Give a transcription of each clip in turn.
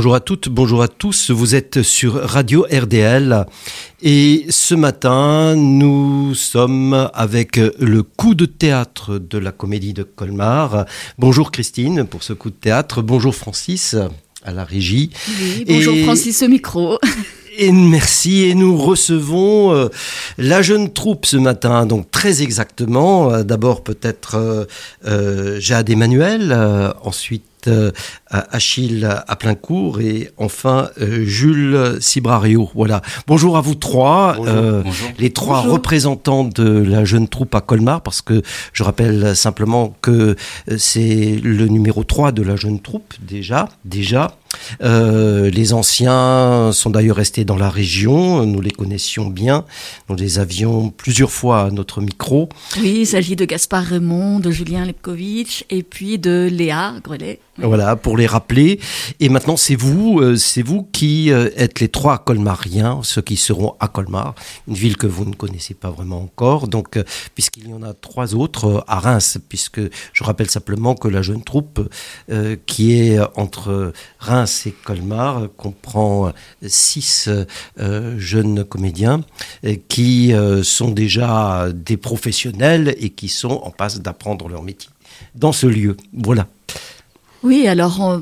Bonjour à toutes, bonjour à tous. Vous êtes sur Radio RDL et ce matin, nous sommes avec le coup de théâtre de la Comédie de Colmar. Bonjour Christine pour ce coup de théâtre. Bonjour Francis à la régie. bonjour Francis au micro. Et merci. Et nous recevons euh, la jeune troupe ce matin. Donc très exactement. Euh, d'abord peut-être euh, Jade Emmanuel, ensuite euh, Achille à plein cours et enfin euh, Jules Cibrario. Voilà. Bonjour à vous trois, euh, les trois représentants de la jeune troupe à Colmar, parce que je rappelle simplement que c'est le numéro 3 de la jeune troupe déjà, déjà. Les anciens sont d'ailleurs restés dans la région, nous les connaissions bien, nous les avions plusieurs fois à notre micro. Oui, il s'agit de Gaspard Raymond, de Julien Lepkovitch et puis de Léa Grelet. Voilà, pour les rappeler. Et maintenant, c'est vous, euh, c'est vous qui euh, êtes les trois colmariens, ceux qui seront à Colmar, une ville que vous ne connaissez pas vraiment encore. Donc, euh, puisqu'il y en a trois autres à Reims, puisque je rappelle simplement que la jeune troupe qui est entre Reims et Colmar comprend six jeunes comédiens qui sont déjà des professionnels et qui sont en passe d'apprendre leur métier dans ce lieu. Voilà. Oui, alors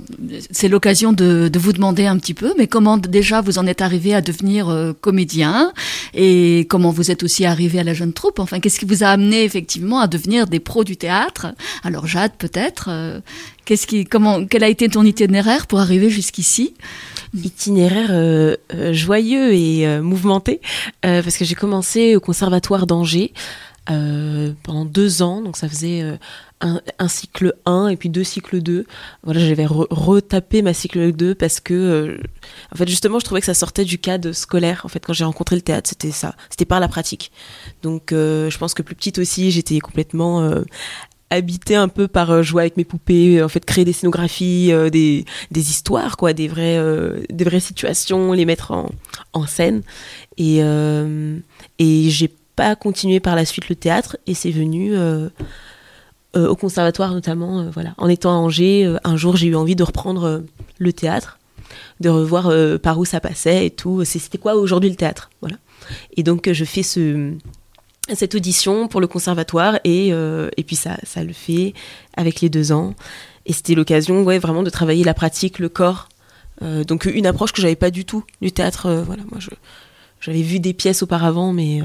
c'est l'occasion de, vous demander un petit peu, mais comment déjà vous en êtes arrivé à devenir euh, comédien et comment vous êtes aussi arrivé à la jeune troupe? Enfin, qu'est-ce qui vous a amené effectivement à devenir des pros du théâtre? Alors Jade, peut-être. Euh, qu'est-ce qui, comment, quel a été ton itinéraire pour arriver jusqu'ici? Itinéraire euh, joyeux et mouvementé, parce que j'ai commencé au conservatoire d'Angers. pendant deux ans, donc ça faisait un, cycle 1 et puis deux cycles 2. Voilà, j'avais retapé ma cycle 2 parce que, euh, en fait, justement, je trouvais que ça sortait du cadre scolaire. En fait, quand j'ai rencontré le théâtre, c'était ça, c'était par la pratique. Donc, euh, je pense que plus petite aussi, j'étais complètement euh, habitée un peu par jouer avec mes poupées, en fait, créer des scénographies, des, des histoires, quoi, des vraies, des vraies situations, les mettre en, en scène. Et, et j'ai pas continué par la suite le théâtre et c'est venu euh, au conservatoire notamment. Euh, voilà. En étant à Angers, euh, un jour j'ai eu envie de reprendre le théâtre, de revoir par où ça passait et tout. C'était quoi aujourd'hui le théâtre voilà. Et donc je fais ce, cette audition pour le conservatoire et, et puis ça, ça le fait avec les deux ans. Et c'était l'occasion ouais, vraiment de travailler la pratique, le corps. donc une approche que j'avais pas du tout du théâtre. voilà, moi j'avais vu des pièces auparavant, mais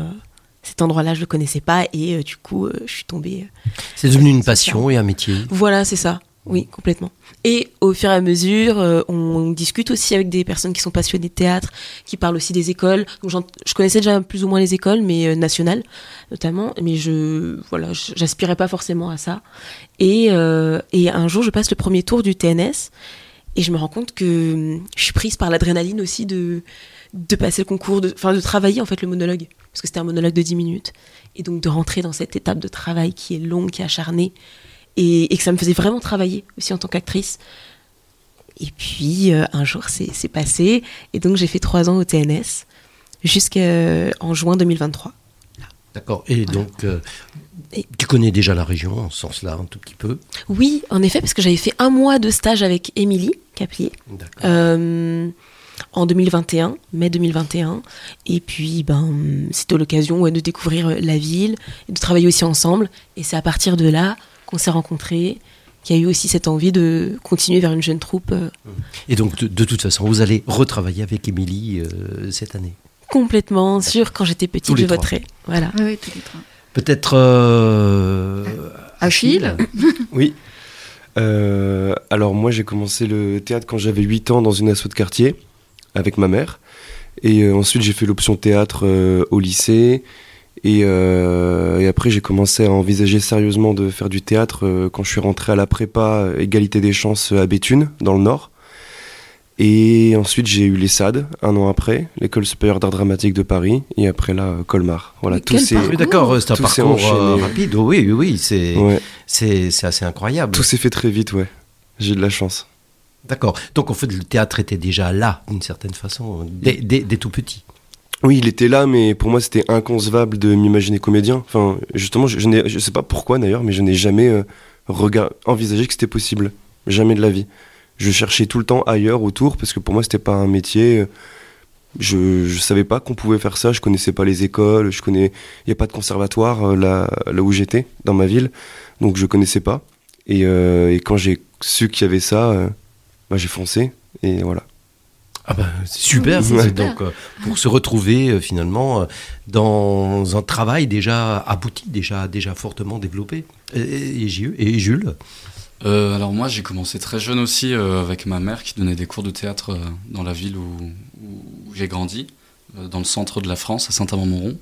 cet endroit-là, je le connaissais pas et euh, du coup, euh, je suis tombée. Euh, c'est devenu une passion et un métier. Voilà, c'est ça. Oui, complètement. Et au fur et à mesure, on discute aussi avec des personnes qui sont passionnées de théâtre, qui parlent aussi des écoles. Donc, je connaissais déjà plus ou moins les écoles, mais nationales notamment. Mais je, voilà, j'aspirais pas forcément à ça. Et, et un jour, je passe le premier tour du TNS et je me rends compte que je suis prise par l'adrénaline aussi de de passer le concours, de, enfin de travailler en fait le monologue, parce que c'était un monologue de 10 minutes, et donc de rentrer dans cette étape de travail qui est longue, qui est acharnée, et, que ça me faisait vraiment travailler aussi en tant qu'actrice. Et puis euh, un jour c'est passé, et donc j'ai fait trois ans au TNS jusqu'en juin 2023. D'accord. Et donc, euh, tu connais déjà la région en ce sens-là, un tout petit peu? Oui, en effet, parce que j'avais fait un mois de stage avec Émilie Caplier. Euh, en 2021, mai 2021. Et puis, ben, c'était l'occasion de découvrir la ville, et de travailler aussi ensemble. Et c'est à partir de là qu'on s'est rencontrés, qu'il y a eu aussi cette envie de continuer vers une jeune troupe. Euh. Et donc, de, toute façon, vous allez retravailler avec Émilie euh, cette année Complètement, sûr. Quand j'étais petite, je voterais. Voilà. Oui, tous les trois. Peut-être euh, Achille. oui. alors moi j'ai commencé le théâtre quand j'avais 8 ans dans une asso de quartier avec ma mère. Et euh, ensuite, j'ai fait l'option théâtre euh, au lycée. Euh, et, après, j'ai commencé à envisager sérieusement de faire du théâtre quand je suis rentré à la prépa Égalité des chances à Béthune, dans le Nord. Et ensuite, j'ai eu l'ESSAD un an après, l'École supérieure d'art dramatique de Paris, et après là, Colmar. Voilà, tout c'est d'accord, c'est un parcours rapide. Oui, oui, oui, c'est c'est assez incroyable. Tout s'est fait très vite, ouais. J'ai de la chance. D'accord. Donc en fait, le théâtre était déjà là, d'une certaine façon, dès, tout petit. Oui, il était là, mais pour moi, c'était inconcevable de m'imaginer comédien. Enfin, justement, je, ne je sais pas pourquoi d'ailleurs, mais je n'ai jamais euh, envisagé que c'était possible. Jamais de la vie. je cherchais tout le temps ailleurs autour parce que pour moi c'était pas un métier. Je, je savais pas qu'on pouvait faire ça. Je connaissais pas les écoles. Je connais. Il y a pas de conservatoire euh, là, là où j'étais dans ma ville, donc je connaissais pas. Et, euh, et quand j'ai su qu'il y avait ça, euh, bah, j'ai foncé et voilà. Ah bah, c'est super, Oui, donc euh, pour se retrouver euh, finalement euh, dans un travail déjà abouti, déjà déjà fortement développé. Et, et, et Jules, Euh, alors moi j'ai commencé très jeune aussi euh, avec ma mère qui donnait des cours de théâtre euh, dans la ville où, où j'ai grandi, euh, dans le centre de la France, à Saint-Amand-Montrond.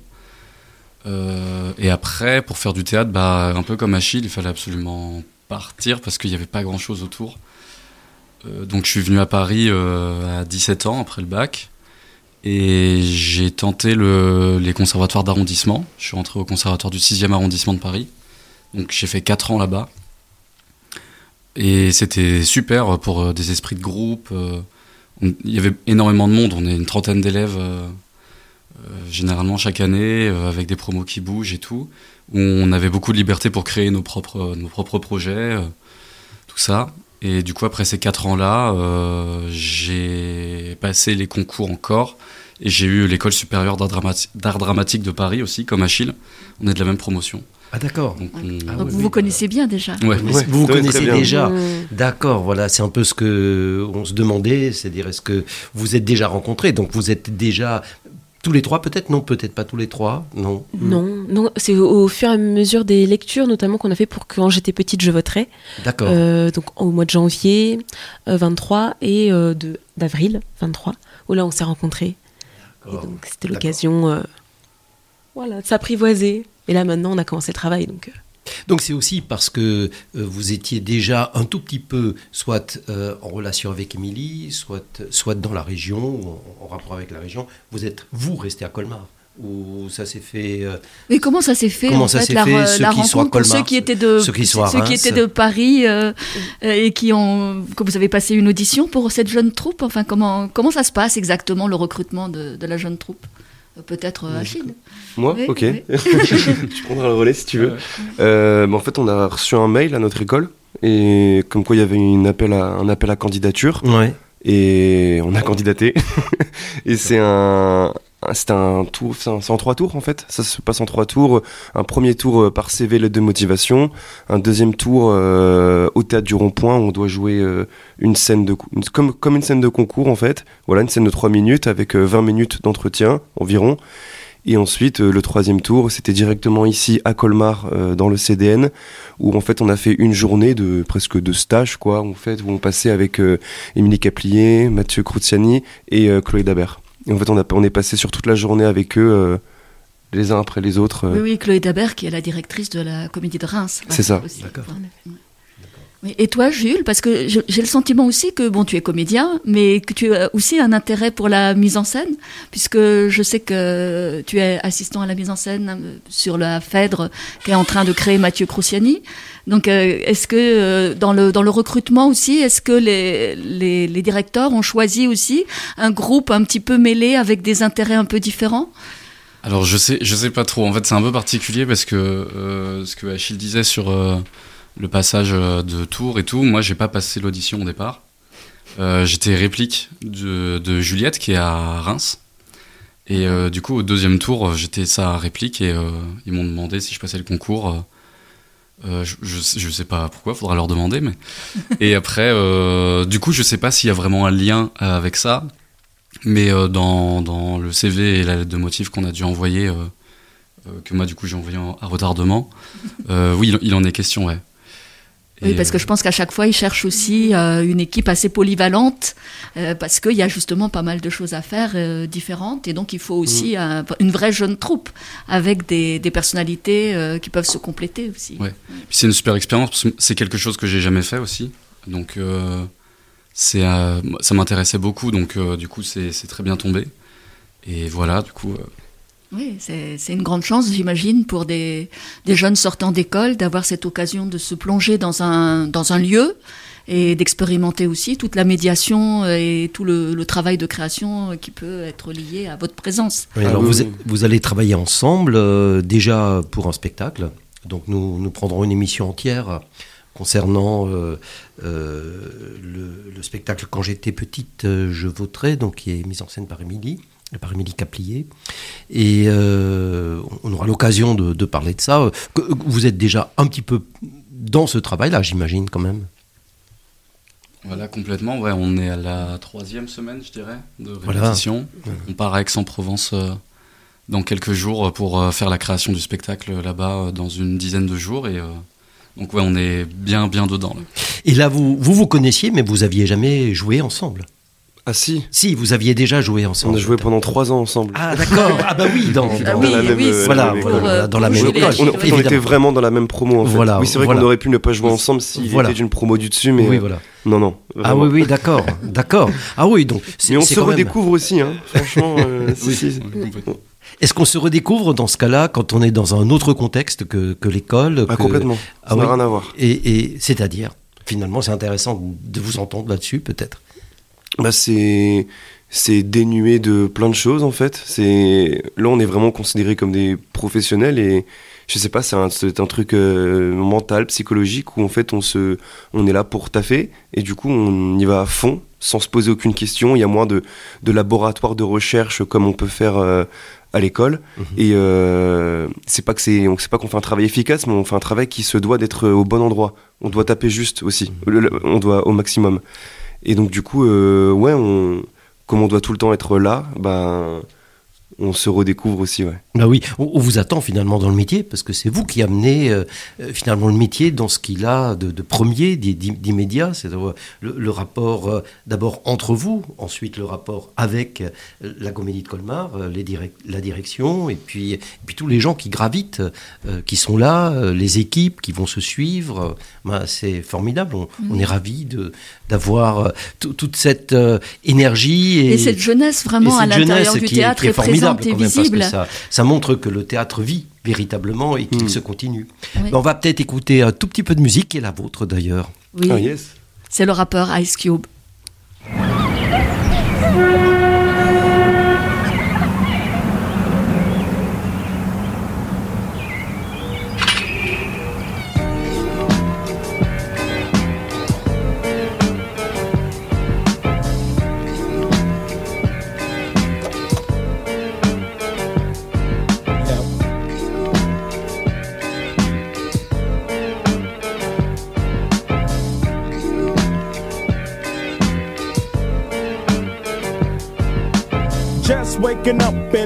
Euh, et après, pour faire du théâtre, bah, un peu comme Achille, il fallait absolument partir parce qu'il n'y avait pas grand-chose autour. Euh, donc je suis venu à Paris euh, à 17 ans après le bac. Et j'ai tenté le- les conservatoires d'arrondissement. Je suis rentré au conservatoire du 6e arrondissement de Paris. Donc j'ai fait 4 ans là-bas. Et c'était super pour euh, des esprits de groupe. Il y avait énormément de monde, on est une trentaine d'élèves généralement chaque année, avec des promos qui bougent et tout. On avait beaucoup de liberté pour créer nos propres, nos propres projets, tout ça. Et du coup, après ces quatre ans-là, euh, j'ai passé les concours encore. Et j'ai eu l'école supérieure d'art dramati- d'art dramatique de Paris aussi, comme Achille. On est de la même promotion. ah d'accord. Donc, on- Ah Donc oui, vous oui. vous connaissez bien déjà. Ouais. Vous Ouais, vous connaissez déjà. D'accord, voilà, c'est un peu ce que on se demandait, c'est-à-dire est-ce que vous êtes déjà rencontrés, donc vous êtes déjà tous les trois peut-être, non, peut-être pas tous les trois, non. Non, non, c'est au, fur et à mesure des lectures, notamment qu'on a fait pour quand j'étais petite, je voterais. D'accord. Euh, donc au mois de janvier euh, 23 et euh, de d'avril 23, où là on s'est rencontrés. Et D'accord. donc c'était l'occasion, euh, voilà, de s'apprivoiser. Et là maintenant on a commencé le travail, donc. Donc c'est aussi parce que euh, vous étiez déjà un tout petit peu soit euh, en relation avec Émilie, soit, soit dans la région, en, rapport avec la région. Vous êtes, vous, resté à Colmar Ou ça s'est fait euh, Mais comment ça s'est fait Comment en ça fait la, fait, ceux la qui rencontre pour Colmar, ceux qui étaient de ceux qui ceux qui étaient de Paris euh, et qui ont que vous avez passé une audition pour cette jeune troupe? Enfin comment comment ça se passe exactement le recrutement de, de la jeune troupe? Peut-être euh, Achille. Moi Oui, Ok. oui. je prendrai le relais si tu veux. Ouais. Euh, mais en fait, on a reçu un mail à notre école et comme quoi il y avait une appel à, un appel à candidature Ouais. et on a candidaté. et c'est un- c'est un tour, c'est un- c'est en trois tours en fait. Ça se passe en trois tours. Un premier tour euh, par CV, lettre de motivation. Un deuxième tour euh, au théâtre du Rond-Point où on doit jouer euh, une scène de, comme, comme une scène de concours en fait. Voilà, une scène de trois minutes avec euh, 20 minutes d'entretien environ. Et ensuite, euh, le troisième tour, c'était directement ici à Colmar, euh, dans le CDN, où en fait on a fait une journée de presque de stage, quoi, en fait, où on passait avec euh, Émilie Caplier, Mathieu Cruciani et euh, Chloé Dabert. Et en fait, on, a, on est passé sur toute la journée avec eux, euh, les uns après les autres. euh. Oui, oui, Chloé Dabert qui est la directrice de la Comédie de Reims. C'est ça. aussi. D'accord. Ouais. Et toi, Jules, parce que j'ai le sentiment aussi que bon, tu es comédien, mais que tu as aussi un intérêt pour la mise en scène, puisque je sais que tu es assistant à la mise en scène euh, sur la Phèdre qu'est en train de créer Mathieu Crouciani. Donc, euh, est-ce que euh, dans le dans le recrutement aussi, est-ce que les, les directeurs ont choisi aussi un groupe un petit peu mêlé avec des intérêts un peu différents? Alors je sais, je sais pas trop. En fait, c'est un peu particulier parce que ce que Achille disait sur le passage euh, de Tours et tout, moi j'ai pas passé l'audition au départ. Euh, J'étais réplique de, de Juliette qui est à Reims. Et euh, du coup au deuxième tour, j'étais sa réplique et euh, ils m'ont demandé si je passais le concours. Je, je, sais- je sais pas pourquoi, faudra leur demander. Mais et après, du coup, je sais pas s'il y a vraiment un lien avec ça. Mais dans, dans le CV et la lettre de motif qu'on a dû envoyer, que moi du coup j'ai envoyé en- à retardement, oui, il, il en est question, ouais. Oui, parce que euh, je pense qu'à chaque fois, ils cherchent aussi euh, une équipe assez polyvalente, euh, parce qu'il y a justement pas mal de choses à faire euh, différentes, et donc il faut aussi un- une vraie jeune troupe avec des, des personnalités qui peuvent se compléter aussi. Ouais. Puis c'est une super expérience, parce que c'est quelque chose que j'ai jamais fait aussi. Donc c'est, ça m'intéressait beaucoup, donc du coup c'est c'est très bien tombé. Et voilà, du coup, Oui, c'est une grande chance, j'imagine, pour des, des jeunes sortant d'école d'avoir cette occasion de se plonger dans un, dans un lieu et d'expérimenter aussi toute la médiation et tout le, le travail de création qui peut être lié à votre présence. Oui, alors oui, vous, vous allez travailler ensemble euh, déjà pour un spectacle. Donc nous, nous prendrons une émission entière concernant euh, euh, le, le spectacle Quand j'étais petite, euh, je voterai, donc qui est mis en scène par Émilie, par Émilie Caplier. Et euh, on aura l'occasion de, de parler de ça. Vous êtes déjà un petit peu dans ce travail-là, j'imagine, quand même. Voilà, complètement. Ouais, on est à la troisième semaine, je dirais, de Voilà. répétition. On part à Aix-en-Provence euh, dans quelques jours pour euh, faire la création du spectacle là-bas dans une dizaine de jours. Et donc, ouais, on est bien, bien dedans. Là. Et là, vous, vous vous connaissiez, mais vous aviez jamais joué ensemble. Ah si, Si, vous aviez déjà joué ensemble. on a joué pendant trois ans ensemble. Ah d'accord. Ah bah oui, dans, Ah dans- oui, la même, oui, euh, voilà, pour, voilà, euh, dans la même école. les- on, en fait, on évidemment. était vraiment dans la même promo en fait. Voilà, oui, c'est vrai voilà. qu'on aurait pu ne pas jouer ensemble s'il Voilà. était d'une promo du dessus, mais Oui, euh, voilà. non, non. Ah oui, oui, d'accord, d'accord. Ah oui, donc Mais on se quand même- redécouvre aussi, hein. franchement. euh, si, Oui, si. Est-ce qu'on se redécouvre dans ce cas-là quand on est dans un autre contexte que, que l'école Ah, que- complètement. Ah Ça n'a rien à voir. Et, et c'est-à-dire, finalement, c'est intéressant de vous entendre là-dessus, peut-être. Bah, c'est c'est dénué de plein de choses en fait. C'est là on est vraiment considérés comme des professionnels et je sais pas, c'est un, c'est un truc euh, mental, psychologique où en fait on se on est là pour taffer et du coup on y va à fond sans se poser aucune question. Il y a moins de de laboratoire de recherche comme on peut faire euh, à l'école Mhm. et euh, c'est pas que c'est on sait pas qu'on fait un travail efficace mais on fait un travail qui se doit d'être au bon endroit. On doit taper juste aussi. Le- le- on doit au maximum. Et donc du coup, euh, ouais, on, comme on doit tout le temps être là, ben, on se redécouvre aussi, ouais. Bah oui, on, on vous attend finalement dans le métier, parce que c'est vous qui amenez euh, euh, finalement le métier dans ce qu'il a de, de premier, d'i- d'i- d'immédiat, c'est le, le rapport euh, d'abord entre vous, ensuite le rapport avec euh, la comédie de Colmar, euh, les direc- la direction, et puis, et puis tous les gens qui gravitent, euh, qui sont là, euh, les équipes qui vont se suivre. euh, bah, c'est formidable, on, on est ravis de, d'avoir euh, tout- toute cette euh, énergie. Et cette jeunesse vraiment et à l'intérieur du qui est- théâtre qui est est, formidable présente et quand même, parce que visible. ça, ça montre que le théâtre vit véritablement et qu'il Mm. se continue. Oui. Mais On va peut-être écouter un tout petit peu de musique, qui est la vôtre d'ailleurs. Oui, Ah yes. c'est le rappeur Ice Cube.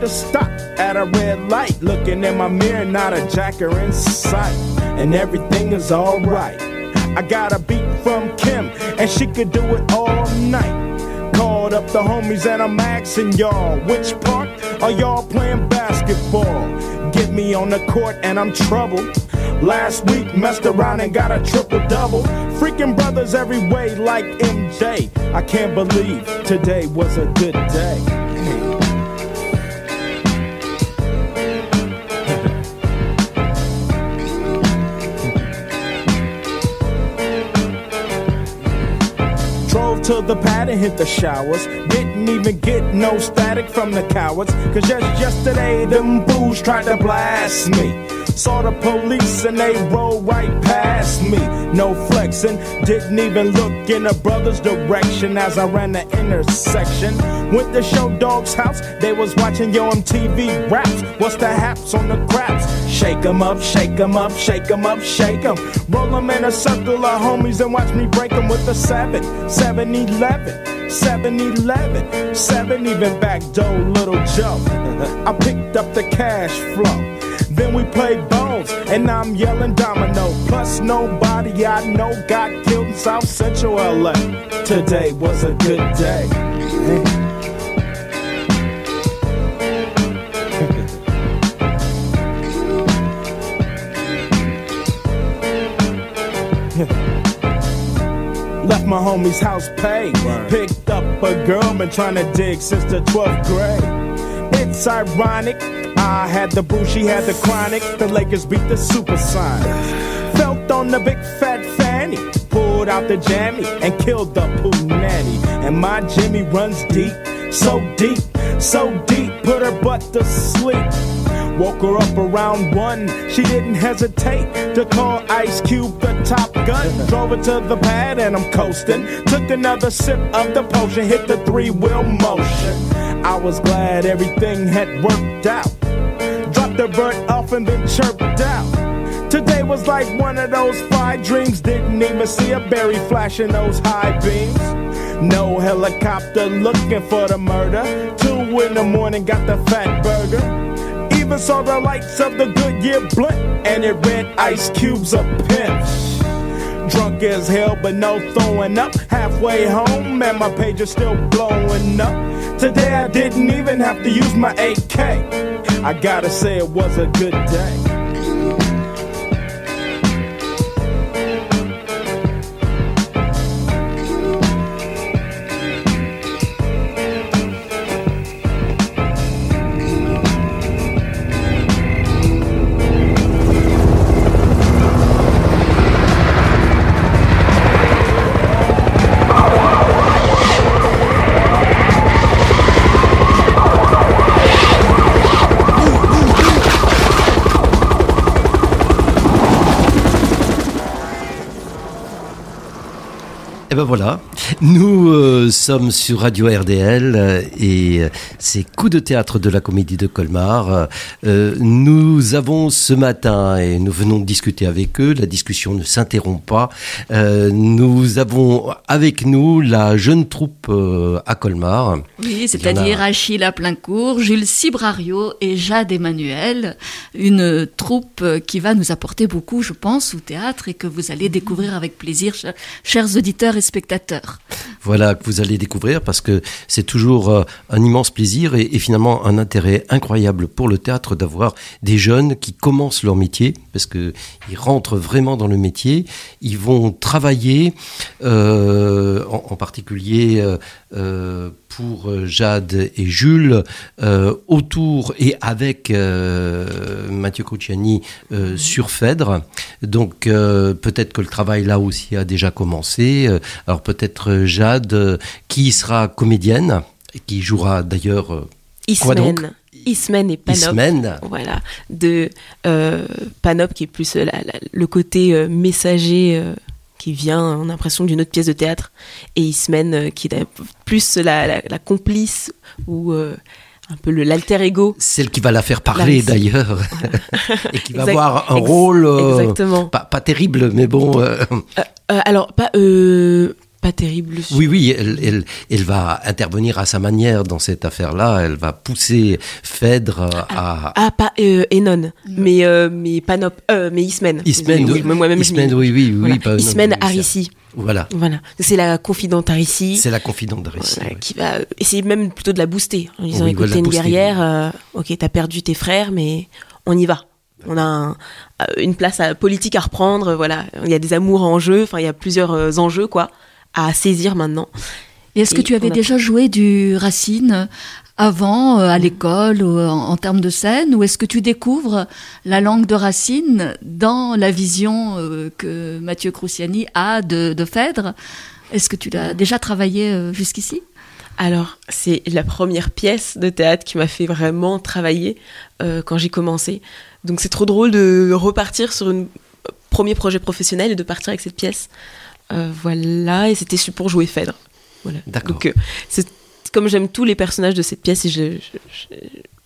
To stop at a red light, looking in my mirror, not a jacker in sight. And everything is alright. I got a beat from Kim, and she could do it all night. Called up the homies and I'm asking y'all, which park are y'all playing basketball? Get me on the court and I'm troubled. Last week messed around and got a triple double. Freaking brothers every way like MJ. I can't believe today was a good day. To the pad and hit the showers. Didn't even get no static from the cowards. Cause just yesterday, them booze tried to blast me. Saw the police and they rolled right past me. No flexing, didn't even look in a brother's direction as I ran the intersection. Went to show dog's house, they was watching Yo MTV raps. What's the haps on the craps? Shake 'em up, shake 'em up, shake 'em up, shake 'em. Roll 'em in a circle of homies and watch me break 'em with a 7, 7 11, 7 11, 7 even back door, little Joe. I picked up the cash flow. Then we played bones, and I'm yelling domino. Plus, nobody I know got killed in South Central LA. Today was a good day. Left my homie's house paid. Picked up a girl, been trying to dig since the 12th grade. It's ironic. I had the boo, she had the chronic. The Lakers beat the Supersonics. Felt on the big fat fanny. Pulled out the jammy and killed the poo nanny. And my Jimmy runs deep, so deep, so deep. Put her butt to sleep. Woke her up around one. She didn't hesitate to call Ice Cube the top gun. Drove her to the pad and I'm coasting. Took another sip of the potion, hit the three wheel motion. I was glad everything had worked out. Dropped the bird off and then chirped out. Today was like one of those five dreams. Didn't even see a berry flashing those high beams. No helicopter looking for the murder. Two in the morning, got the fat burger. Even saw the lights of the Goodyear blunt, and it read Ice Cube's a pimp. Drunk as hell, but no throwing up. Halfway home, and my page is still blowing up. Today I didn't even have to use my AK. I gotta say, it was a good day. Ben voilà, nous euh, sommes sur Radio RDL euh, et euh, c'est Coup de théâtre de la comédie de Colmar. Euh, nous avons ce matin, et nous venons de discuter avec eux, la discussion ne s'interrompt pas, euh, nous avons avec nous la jeune troupe euh, à Colmar. Oui, c'est-à-dire Achille à plein cours, Jules Cibrario et Jade Emmanuel, une troupe qui va nous apporter beaucoup, je pense, au théâtre et que vous allez découvrir avec plaisir, chers, chers auditeurs et spectateurs. Voilà, que vous allez découvrir parce que c'est toujours euh, un immense plaisir et, finalement un intérêt incroyable pour le théâtre d'avoir des jeunes qui commencent leur métier parce que ils rentrent vraiment dans le métier, ils vont travailler, euh, en, particulier euh, pour Jade et Jules, autour et avec Mathieu Cruciani sur Phèdre. Donc peut-être que le travail là aussi a déjà commencé. Alors peut-être euh, Jade, qui sera comédienne, et qui jouera d'ailleurs euh, Quoi donc Ismen. Ismen et Panop. Ismen. Voilà, de euh, Panop qui est plus euh, la- la- le côté euh, messager euh, qui vient, on a l'impression, d'une autre pièce de théâtre, et Ismen qui est plus la, la- complice ou un peu l'alter ego. Celle qui va la faire parler d'ailleurs et qui va Exact- avoir un ex- rôle Exactement. pas, pas terrible mais bon alors, pas, pas terrible. oui oui elle, elle, elle va intervenir à sa manière dans cette affaire là elle va pousser Phèdre à Ah, pas euh, Enon, mais, euh, mais Panop, euh, mais Ismen. Ismen, oui, moi-même, Ismen, oui, oui, oui, Voilà. pas- Ismen Harissi. Voilà, Voilà. C'est la confidente Harissi. c'est la confidente ouais. qui va essayer même plutôt de la booster en disant Oui, écoute voilà, t'es une booster. guerrière euh, ok t'as perdu tes frères mais on y va on a un- euh, une place à- politique à reprendre voilà il y a des amours en jeu enfin il y a plusieurs euh, enjeux quoi à saisir maintenant. Est-ce que tu avais a- déjà joué du Racine avant, euh, à l'école, en, en termes de scène, ou est-ce que tu découvres la langue de Racine dans la vision euh, que Mathieu Cruciani a de, de Phèdre? Est-ce que tu l'as déjà travaillé euh, jusqu'ici? Alors c'est la première pièce de théâtre qui m'a fait vraiment travailler quand j'ai commencé. Donc c'est trop drôle de repartir sur un premier projet professionnel et de partir avec cette pièce voilà et c'était pour jouer Phèdre voilà D'accord. Donc, euh, c'est comme j'aime tous les personnages de cette pièce et je, je- je-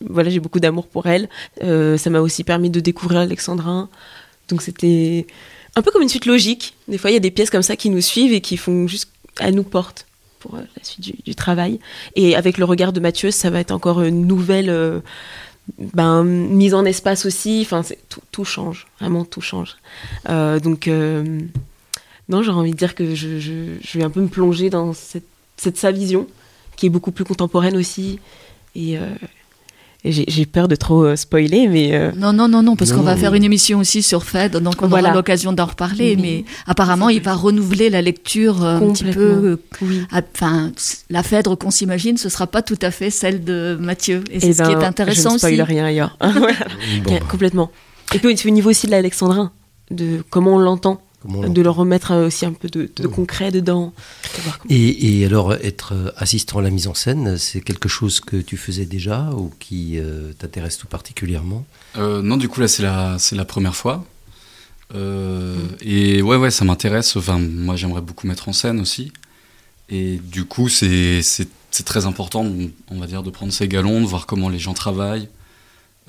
voilà, j'ai beaucoup d'amour pour elle. euh, ça m'a aussi permis de découvrir Alexandrin. Donc, c'était un peu comme une suite logique. Des fois, il y a des pièces comme ça qui nous suivent et qui font juste, elles nous portent pour euh, la suite du, du travail. Et avec le regard de Mathieu, ça va être encore une nouvelle euh, ben, mise en espace aussi. Enfin, tout, tout change, vraiment tout change. Euh, donc, euh, non, j'aurais envie de dire que je, je- je vais un peu me plonger dans cette, cette sa vision, qui est beaucoup plus contemporaine aussi. Et, euh, Et j'ai j'ai peur de trop euh, spoiler, mais euh, Non, non, non, non, parce qu'on va faire une émission aussi sur Phèdre, donc on Voilà. aura l'occasion d'en reparler. Mais apparemment, il va renouveler la lecture euh, un petit peu. oui. Enfin, la Phèdre qu'on s'imagine, ce sera pas tout à fait celle de Mathieu. Et c'est Eh ce qui ben, est intéressant je ne spoil aussi. rien ailleurs. Voilà. Bon, Complètement. Et puis au niveau aussi de l'alexandrin, de comment on l'entend, comment de leur remettre euh, aussi un peu de, de concret dedans. de Et, et alors, être euh, assistant à la mise en scène, c'est quelque chose que tu faisais déjà ou qui euh, t'intéresse tout particulièrement? Euh, non, du coup, là, c'est la, c'est la première fois. Euh, Et ouais, ouais, ça m'intéresse. Enfin, moi, j'aimerais beaucoup mettre en scène aussi. Et du coup, c'est, c'est, c'est très important, on va dire, de prendre ses galons, de voir comment les gens travaillent.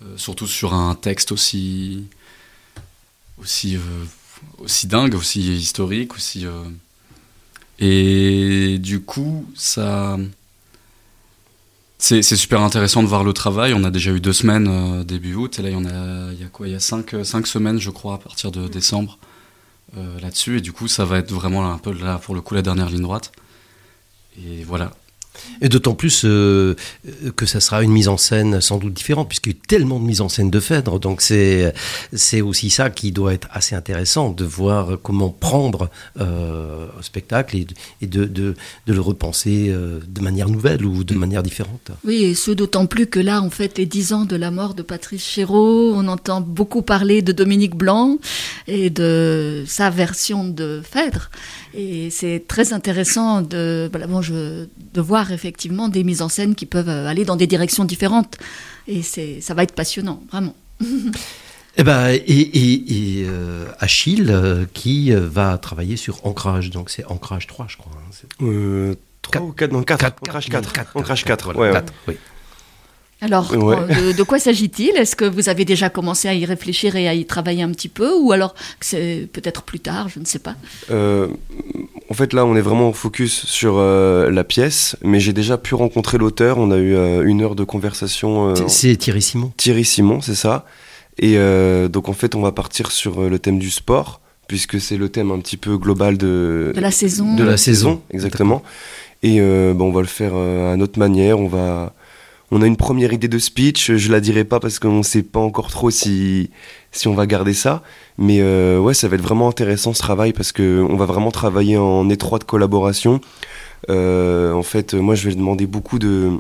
Euh, surtout sur un texte aussi, aussi, euh, aussi dingue, aussi historique, aussi. euh. Et du coup, ça. C'est super intéressant de voir le travail. On a déjà eu deux semaines euh, début août, et là il y en a, y a quoi Il y a cinq, euh, cinq semaines, je crois, à partir de décembre là-dessus. Et du coup, ça va être vraiment un peu là pour le coup la dernière ligne droite. Et voilà. Et d'autant plus euh, que ça sera une mise en scène sans doute différente, puisqu'il y a eu tellement de mise en scène de Phèdre. Donc c'est c'est aussi ça qui doit être assez intéressant, de voir comment prendre euh, un spectacle et, de- et de, de, de le repenser euh, de manière nouvelle ou de manière différente. Oui, et ce d'autant plus que là, on fête les 10 ans de la mort de Patrice Chéreau. On entend beaucoup parler de Dominique Blanc et de sa version de Phèdre. Et c'est très intéressant de, voilà, bon, je, de voir effectivement des mises en scène qui peuvent euh, aller dans des directions différentes. Et c'est, ça va être passionnant, vraiment. Eh ben, et, et, et, euh, Achille euh, qui va travailler sur Ancrage, donc c'est Ancrage 3 je crois. hein. C'est- Euh, 3 Quatre. ou 4 Non, 4. Quatre, Ancrage quatre, 4. quatre, Ancrage quatre, 4. voilà, ouais, ouais. quatre, oui. Alors, Ouais. euh, de, de quoi s'agit-il? Est-ce que vous avez déjà commencé à y réfléchir et à y travailler un petit peu Ou alors que c'est peut-être plus tard, je ne sais pas? Euh, en fait, là, on est vraiment focus sur euh, la pièce, mais j'ai déjà pu rencontrer l'auteur. On a eu euh, une heure de conversation. euh, C'est- Thierry Simon. Thierry Simon, c'est ça. Et euh, donc, en fait, on va partir sur euh, le thème du sport, puisque c'est le thème un petit peu global de, De la saison de la, saison, exactement. Et euh, bon, on va le faire euh, à notre manière. On va, on a une première idée de speech. Je la dirai pas parce qu'on sait pas encore trop si si on va garder ça. Mais euh, ouais, ça va être vraiment intéressant ce travail parce que on va vraiment travailler en étroite collaboration. Euh, en fait, moi, je vais demander beaucoup de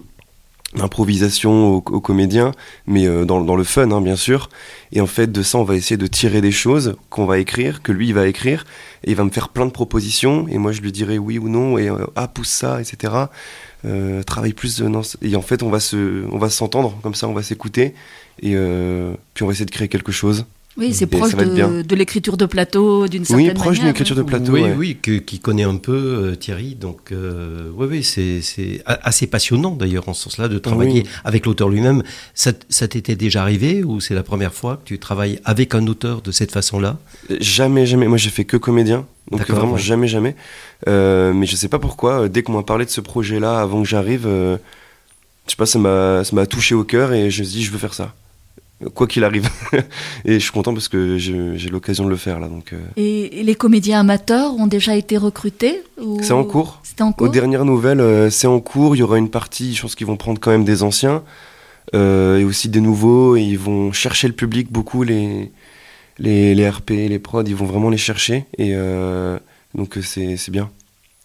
d'improvisation aux, aux comédiens, mais euh, dans, dans le fun, hein, bien sûr. Et en fait, de ça, on va essayer de tirer des choses qu'on va écrire, que lui, il va écrire, et il va me faire plein de propositions, et moi, je lui dirai oui ou non, et euh, ah, pousse ça, etc. Euh, travaille plus de... Non, c- et en fait, on va se, on va s'entendre, comme ça, on va s'écouter, et euh, puis on va essayer de créer quelque chose. Oui, c'est proche de, de l'écriture de plateau, d'une certaine Oui, manière. proche d'une écriture de plateau, oui, ouais. oui, que- qui connaît un peu euh, Thierry. Donc, euh, oui, oui, c'est assez passionnant d'ailleurs en ce sens-là de travailler Oui. avec l'auteur lui-même. Ça, ça t'était déjà arrivé ou c'est la première fois que tu travailles avec un auteur de cette façon-là? Jamais, jamais. Moi, j'ai fait que comédien. Donc vraiment ouais. jamais, jamais. Euh, mais je sais pas pourquoi. euh, Dès qu'on m'a parlé de ce projet-là, avant que j'arrive, euh, je sais pas, ça m'a, ça m'a touché au cœur et je me suis dit, je veux faire ça, quoi qu'il arrive. et je suis content parce que j'ai l'occasion de le faire là. Donc euh, Et, et les comédiens amateurs ont déjà été recrutés ou- c'est en cours. C'était en Aux cours dernières nouvelles, euh, c'est en cours. Il y aura une partie, je pense qu'ils vont prendre quand même des anciens euh, et aussi des nouveaux. Et ils vont chercher le public beaucoup, les, les, les RP, les prods, ils vont vraiment les chercher. Et donc c'est bien.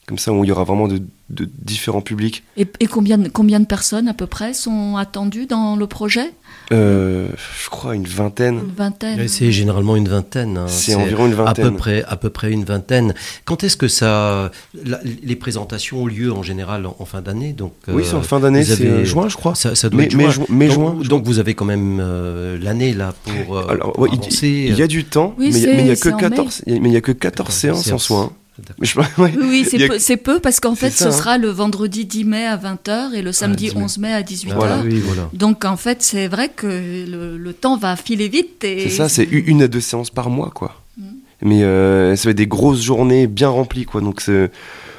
Comme ça, on- il y aura vraiment de, de différents publics. Et, et combien, combien de personnes à peu près sont attendues dans le projet? Euh, je crois une vingtaine. Une vingtaine C'est généralement une vingtaine. hein. C'est environ une à peu vingtaine. près à peu près une vingtaine. Quand est-ce que ça la- les présentations ont lieu en général en, en fin d'année? Donc oui, euh, c'est en fin d'année, c'est euh, juin, je crois. ça, ça doit Mai- être mai, juin. juin- mai, donc, juin, donc vous avez quand même euh, l'année là pour, euh, Alors, pour ouais, il- avancer. Il y a du temps, Oui, mais il a- mais n'y a c'est que en 14, mais il y a que 14 séances en soi. Je- ouais. Oui, oui, c'est a- peu, c'est peu parce qu'en fait, ça, ce hein. sera le vendredi 10 mai à 20h et le samedi 10 mai. 11 mai à 18h. Voilà. Oui, voilà. Donc en fait, c'est vrai que le, le temps va filer vite. Et... C'est ça, c'est une à deux séances par mois, quoi. Mm. Mais euh, ça va être des grosses journées bien remplies, quoi. Donc c'est-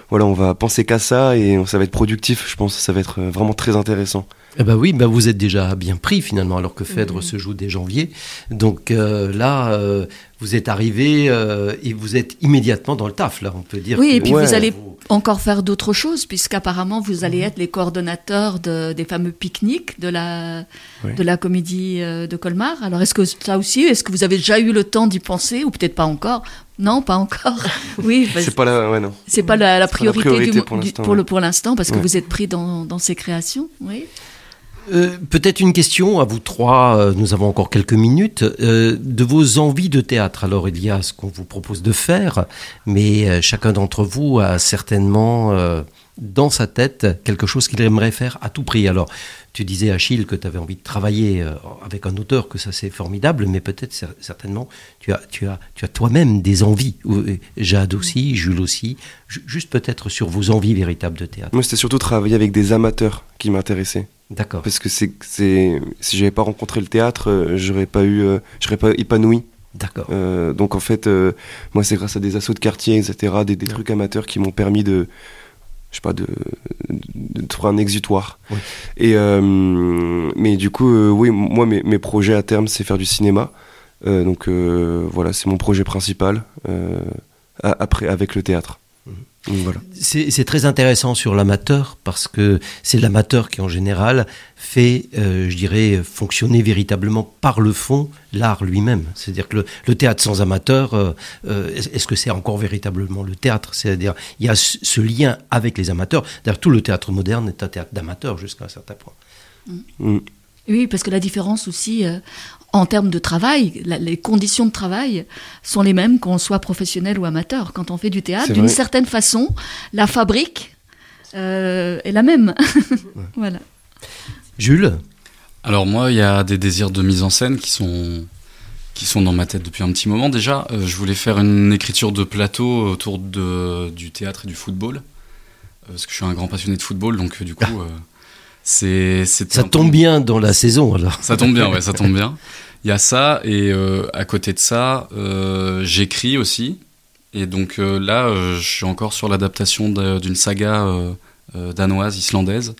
voilà, on va penser qu'à ça et ça va être productif. Je pense, ça va être euh, vraiment très intéressant. Eh ben oui, ben vous êtes déjà bien pris finalement, alors que Phèdre se joue dès janvier. Donc euh, là, euh, vous êtes arrivé euh, et vous êtes immédiatement dans le taf, là, on peut dire. Oui, que- et puis Ouais. vous allez encore faire d'autres choses, puisqu'apparemment vous Mhm. allez être les coordonnateurs de- des fameux pique-niques de la, Oui. de la comédie euh, de Colmar. Alors est-ce que ça aussi, est-ce que vous avez déjà eu le temps d'y penser, ou peut-être pas encore? Non, pas encore. Oui, parce- C'est pas là, ouais, non. c'est pas la, la pas la priorité, du pour l'instant, le, ouais. pour l'instant, parce que vous êtes pris dans, dans ces créations. Oui. Euh, Peut-être une question à vous trois, euh, nous avons encore quelques minutes, euh, de vos envies de théâtre. Alors il y a ce qu'on vous propose de faire, mais chacun d'entre vous a certainement dans sa tête quelque chose qu'il aimerait faire à tout prix. Alors tu disais Achille que tu avais envie de travailler avec un auteur, que ça c'est formidable, mais peut-être cer- certainement tu as, tu as, toi-même des envies. Jade aussi, Jules aussi, Ju- juste peut-être sur vos envies véritables de théâtre. Moi, c'était surtout travailler avec des amateurs qui m'intéressaient. D'accord. Parce que c'est, c'est, si j'avais pas rencontré le théâtre, euh, j'aurais pas eu, euh, j'aurais pas épanoui. D'accord. Euh, donc en fait, euh, moi, c'est grâce à des assauts de quartier, etc., des, des trucs amateurs qui m'ont permis de, je sais pas, de, de trouver un exutoire. Oui. Et euh, mais du coup, oui, moi, mes, mes projets à terme, c'est faire du cinéma. Donc voilà, c'est mon projet principal. après, avec le théâtre. Voilà. C'est très intéressant sur l'amateur parce que c'est l'amateur qui en général fait, euh, je dirais, fonctionner véritablement par le fond l'art lui-même. C'est-à-dire que le, le théâtre sans amateur, euh, euh, est- est-ce que c'est encore véritablement le théâtre? C'est-à-dire il y a ce lien avec les amateurs. D'ailleurs, tout le théâtre moderne est un théâtre d'amateurs jusqu'à un certain point. Mm. Oui, parce que la différence aussi, euh, en termes de travail, la- les conditions de travail sont les mêmes qu'on soit professionnel ou amateur. Quand on fait du théâtre, d'une certaine façon, la fabrique euh, est la même. voilà. Jules Alors moi, il y a des désirs de mise en scène qui sont qui sont dans ma tête depuis un petit moment déjà. Euh, je voulais faire une écriture de plateau autour de, du théâtre et du football, Euh, parce que je suis un grand passionné de football, donc euh, du coup, euh, c'est Ça peu- tombe bien dans la saison alors. Ça tombe bien, ouais, ça tombe bien. Il y a ça et euh, à côté de ça, euh, j'écris aussi. Et donc euh, là, je suis encore sur l'adaptation d'une saga danoise, islandaise,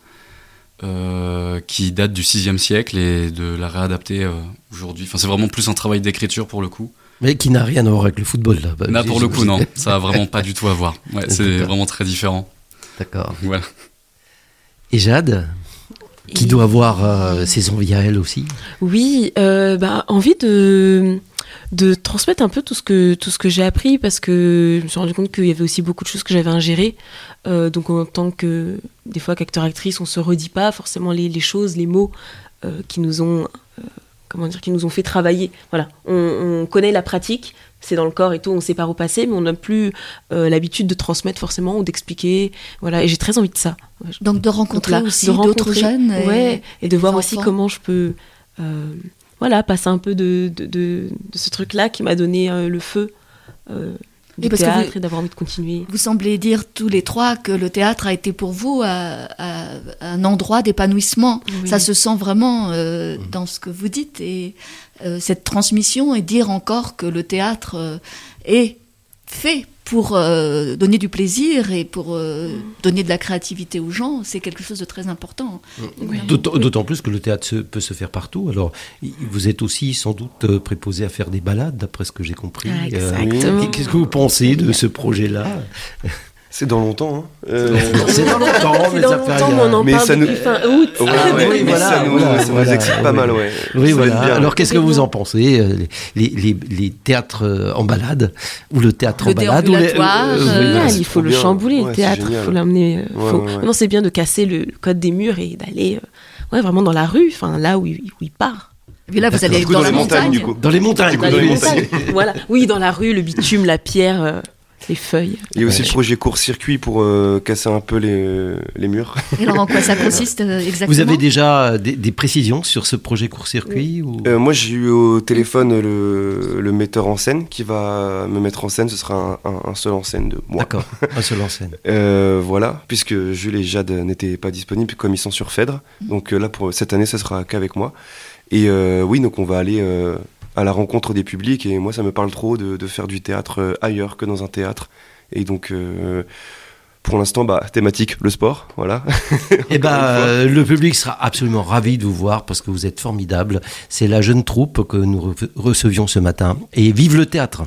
qui date du 6 siècle et de la réadapter aujourd'hui. Enfin, c'est vraiment plus un travail d'écriture pour le coup. Mais qui n'a rien à voir avec le football là. Bah, Là, pour le coup, non, ça a vraiment pas du tout à voir. Ouais, c'est vraiment très différent. D'accord. Voilà. Et Jade, qui Et- doit avoir euh, ses envies à elle aussi. Oui, euh, bah, envie de, de transmettre un peu tout ce que, tout ce que j'ai appris parce que je me suis rendu compte qu'il y avait aussi beaucoup de choses que j'avais ingérées. Euh, donc en tant que, des fois qu'acteur-actrice, on se redit pas forcément les, les choses, les mots qui nous ont, comment dire, qui nous ont fait travailler. Voilà, on, on connaît la pratique, c'est dans le corps et tout, on sait par où passer, mais on n'a plus euh, l'habitude de transmettre forcément ou d'expliquer. Voilà, et j'ai très envie de ça. Donc de rencontrer donc là, aussi d'autres jeunes. Et, ouais, et de voir aussi comment je peux euh, voilà, passer un peu de, de, de, de ce truc-là qui m'a donné euh, le feu du Et parce que théâtre vous- et d'avoir envie de continuer. Vous semblez dire tous les trois que le théâtre a été pour vous euh, euh, un endroit d'épanouissement. Oui. Ça se sent vraiment euh, dans ce que vous dites et euh, cette transmission et dire encore que le théâtre euh, est fait pour euh, donner du plaisir et pour euh, donner de la créativité aux gens, c'est quelque chose de très important. D'autant d'autant plus que le théâtre se- peut se faire partout. Alors, vous êtes aussi sans doute euh, préposé à faire des balades, d'après ce que j'ai compris. Ah, Euh, exactement. Qu'est-ce que vous pensez de ce projet-là? C'est dans longtemps. Hein. Euh, C'est dans longtemps, mais dans ça fait rien. on en Mais parle ça depuis nous- fin août. Ouais, Ah, ouais, oui, mais voilà, ça nous, voilà, ça nous voilà, excite pas mal, ouais. Oui, voilà. Alors, qu'est-ce que vous en pensez euh, les, les, les théâtres euh, en balade ou le théâtre Le en balade ou les- oui, euh, il faut le bien. chambouler, Ouais, le théâtre, il faut l'amener. euh, Ouais, faut- ouais, ouais. Non, c'est bien de casser le, code des murs et d'aller euh, ouais, vraiment dans la rue, enfin là où, il- où il part. Et là, vous allez dans, dans la les montagnes, montagne. du coup. Dans les montagnes. coup, Dans les montagnes. voilà. Oui, dans la rue, le bitume, la pierre, les feuilles. Il y a aussi le projet court-circuit pour euh, casser un peu les, les murs. Et alors, en quoi ça consiste euh, exactement Vous avez déjà des, des précisions sur ce projet court-circuit ou... Euh, moi, j'ai eu au téléphone le, le metteur en scène qui va me mettre en scène. Ce sera un, un- un seul en scène de moi. D'accord, un seul en scène. Euh, voilà, puisque Jules et Jade n'étaient pas disponibles comme ils sont sur Phèdre. Mm. Donc euh, là, pour cette année, ça sera qu'avec moi. Et euh, oui, donc on va aller euh, à la rencontre des publics. Et moi, ça me parle trop de, de faire du théâtre euh, ailleurs que dans un théâtre. Et donc, euh, Pour l'instant, bah, thématique, le sport, voilà. Eh ben, euh, le public sera absolument ravi de vous voir parce que vous êtes formidable. C'est la jeune troupe que nous re- recevions ce matin. Et vive le théâtre!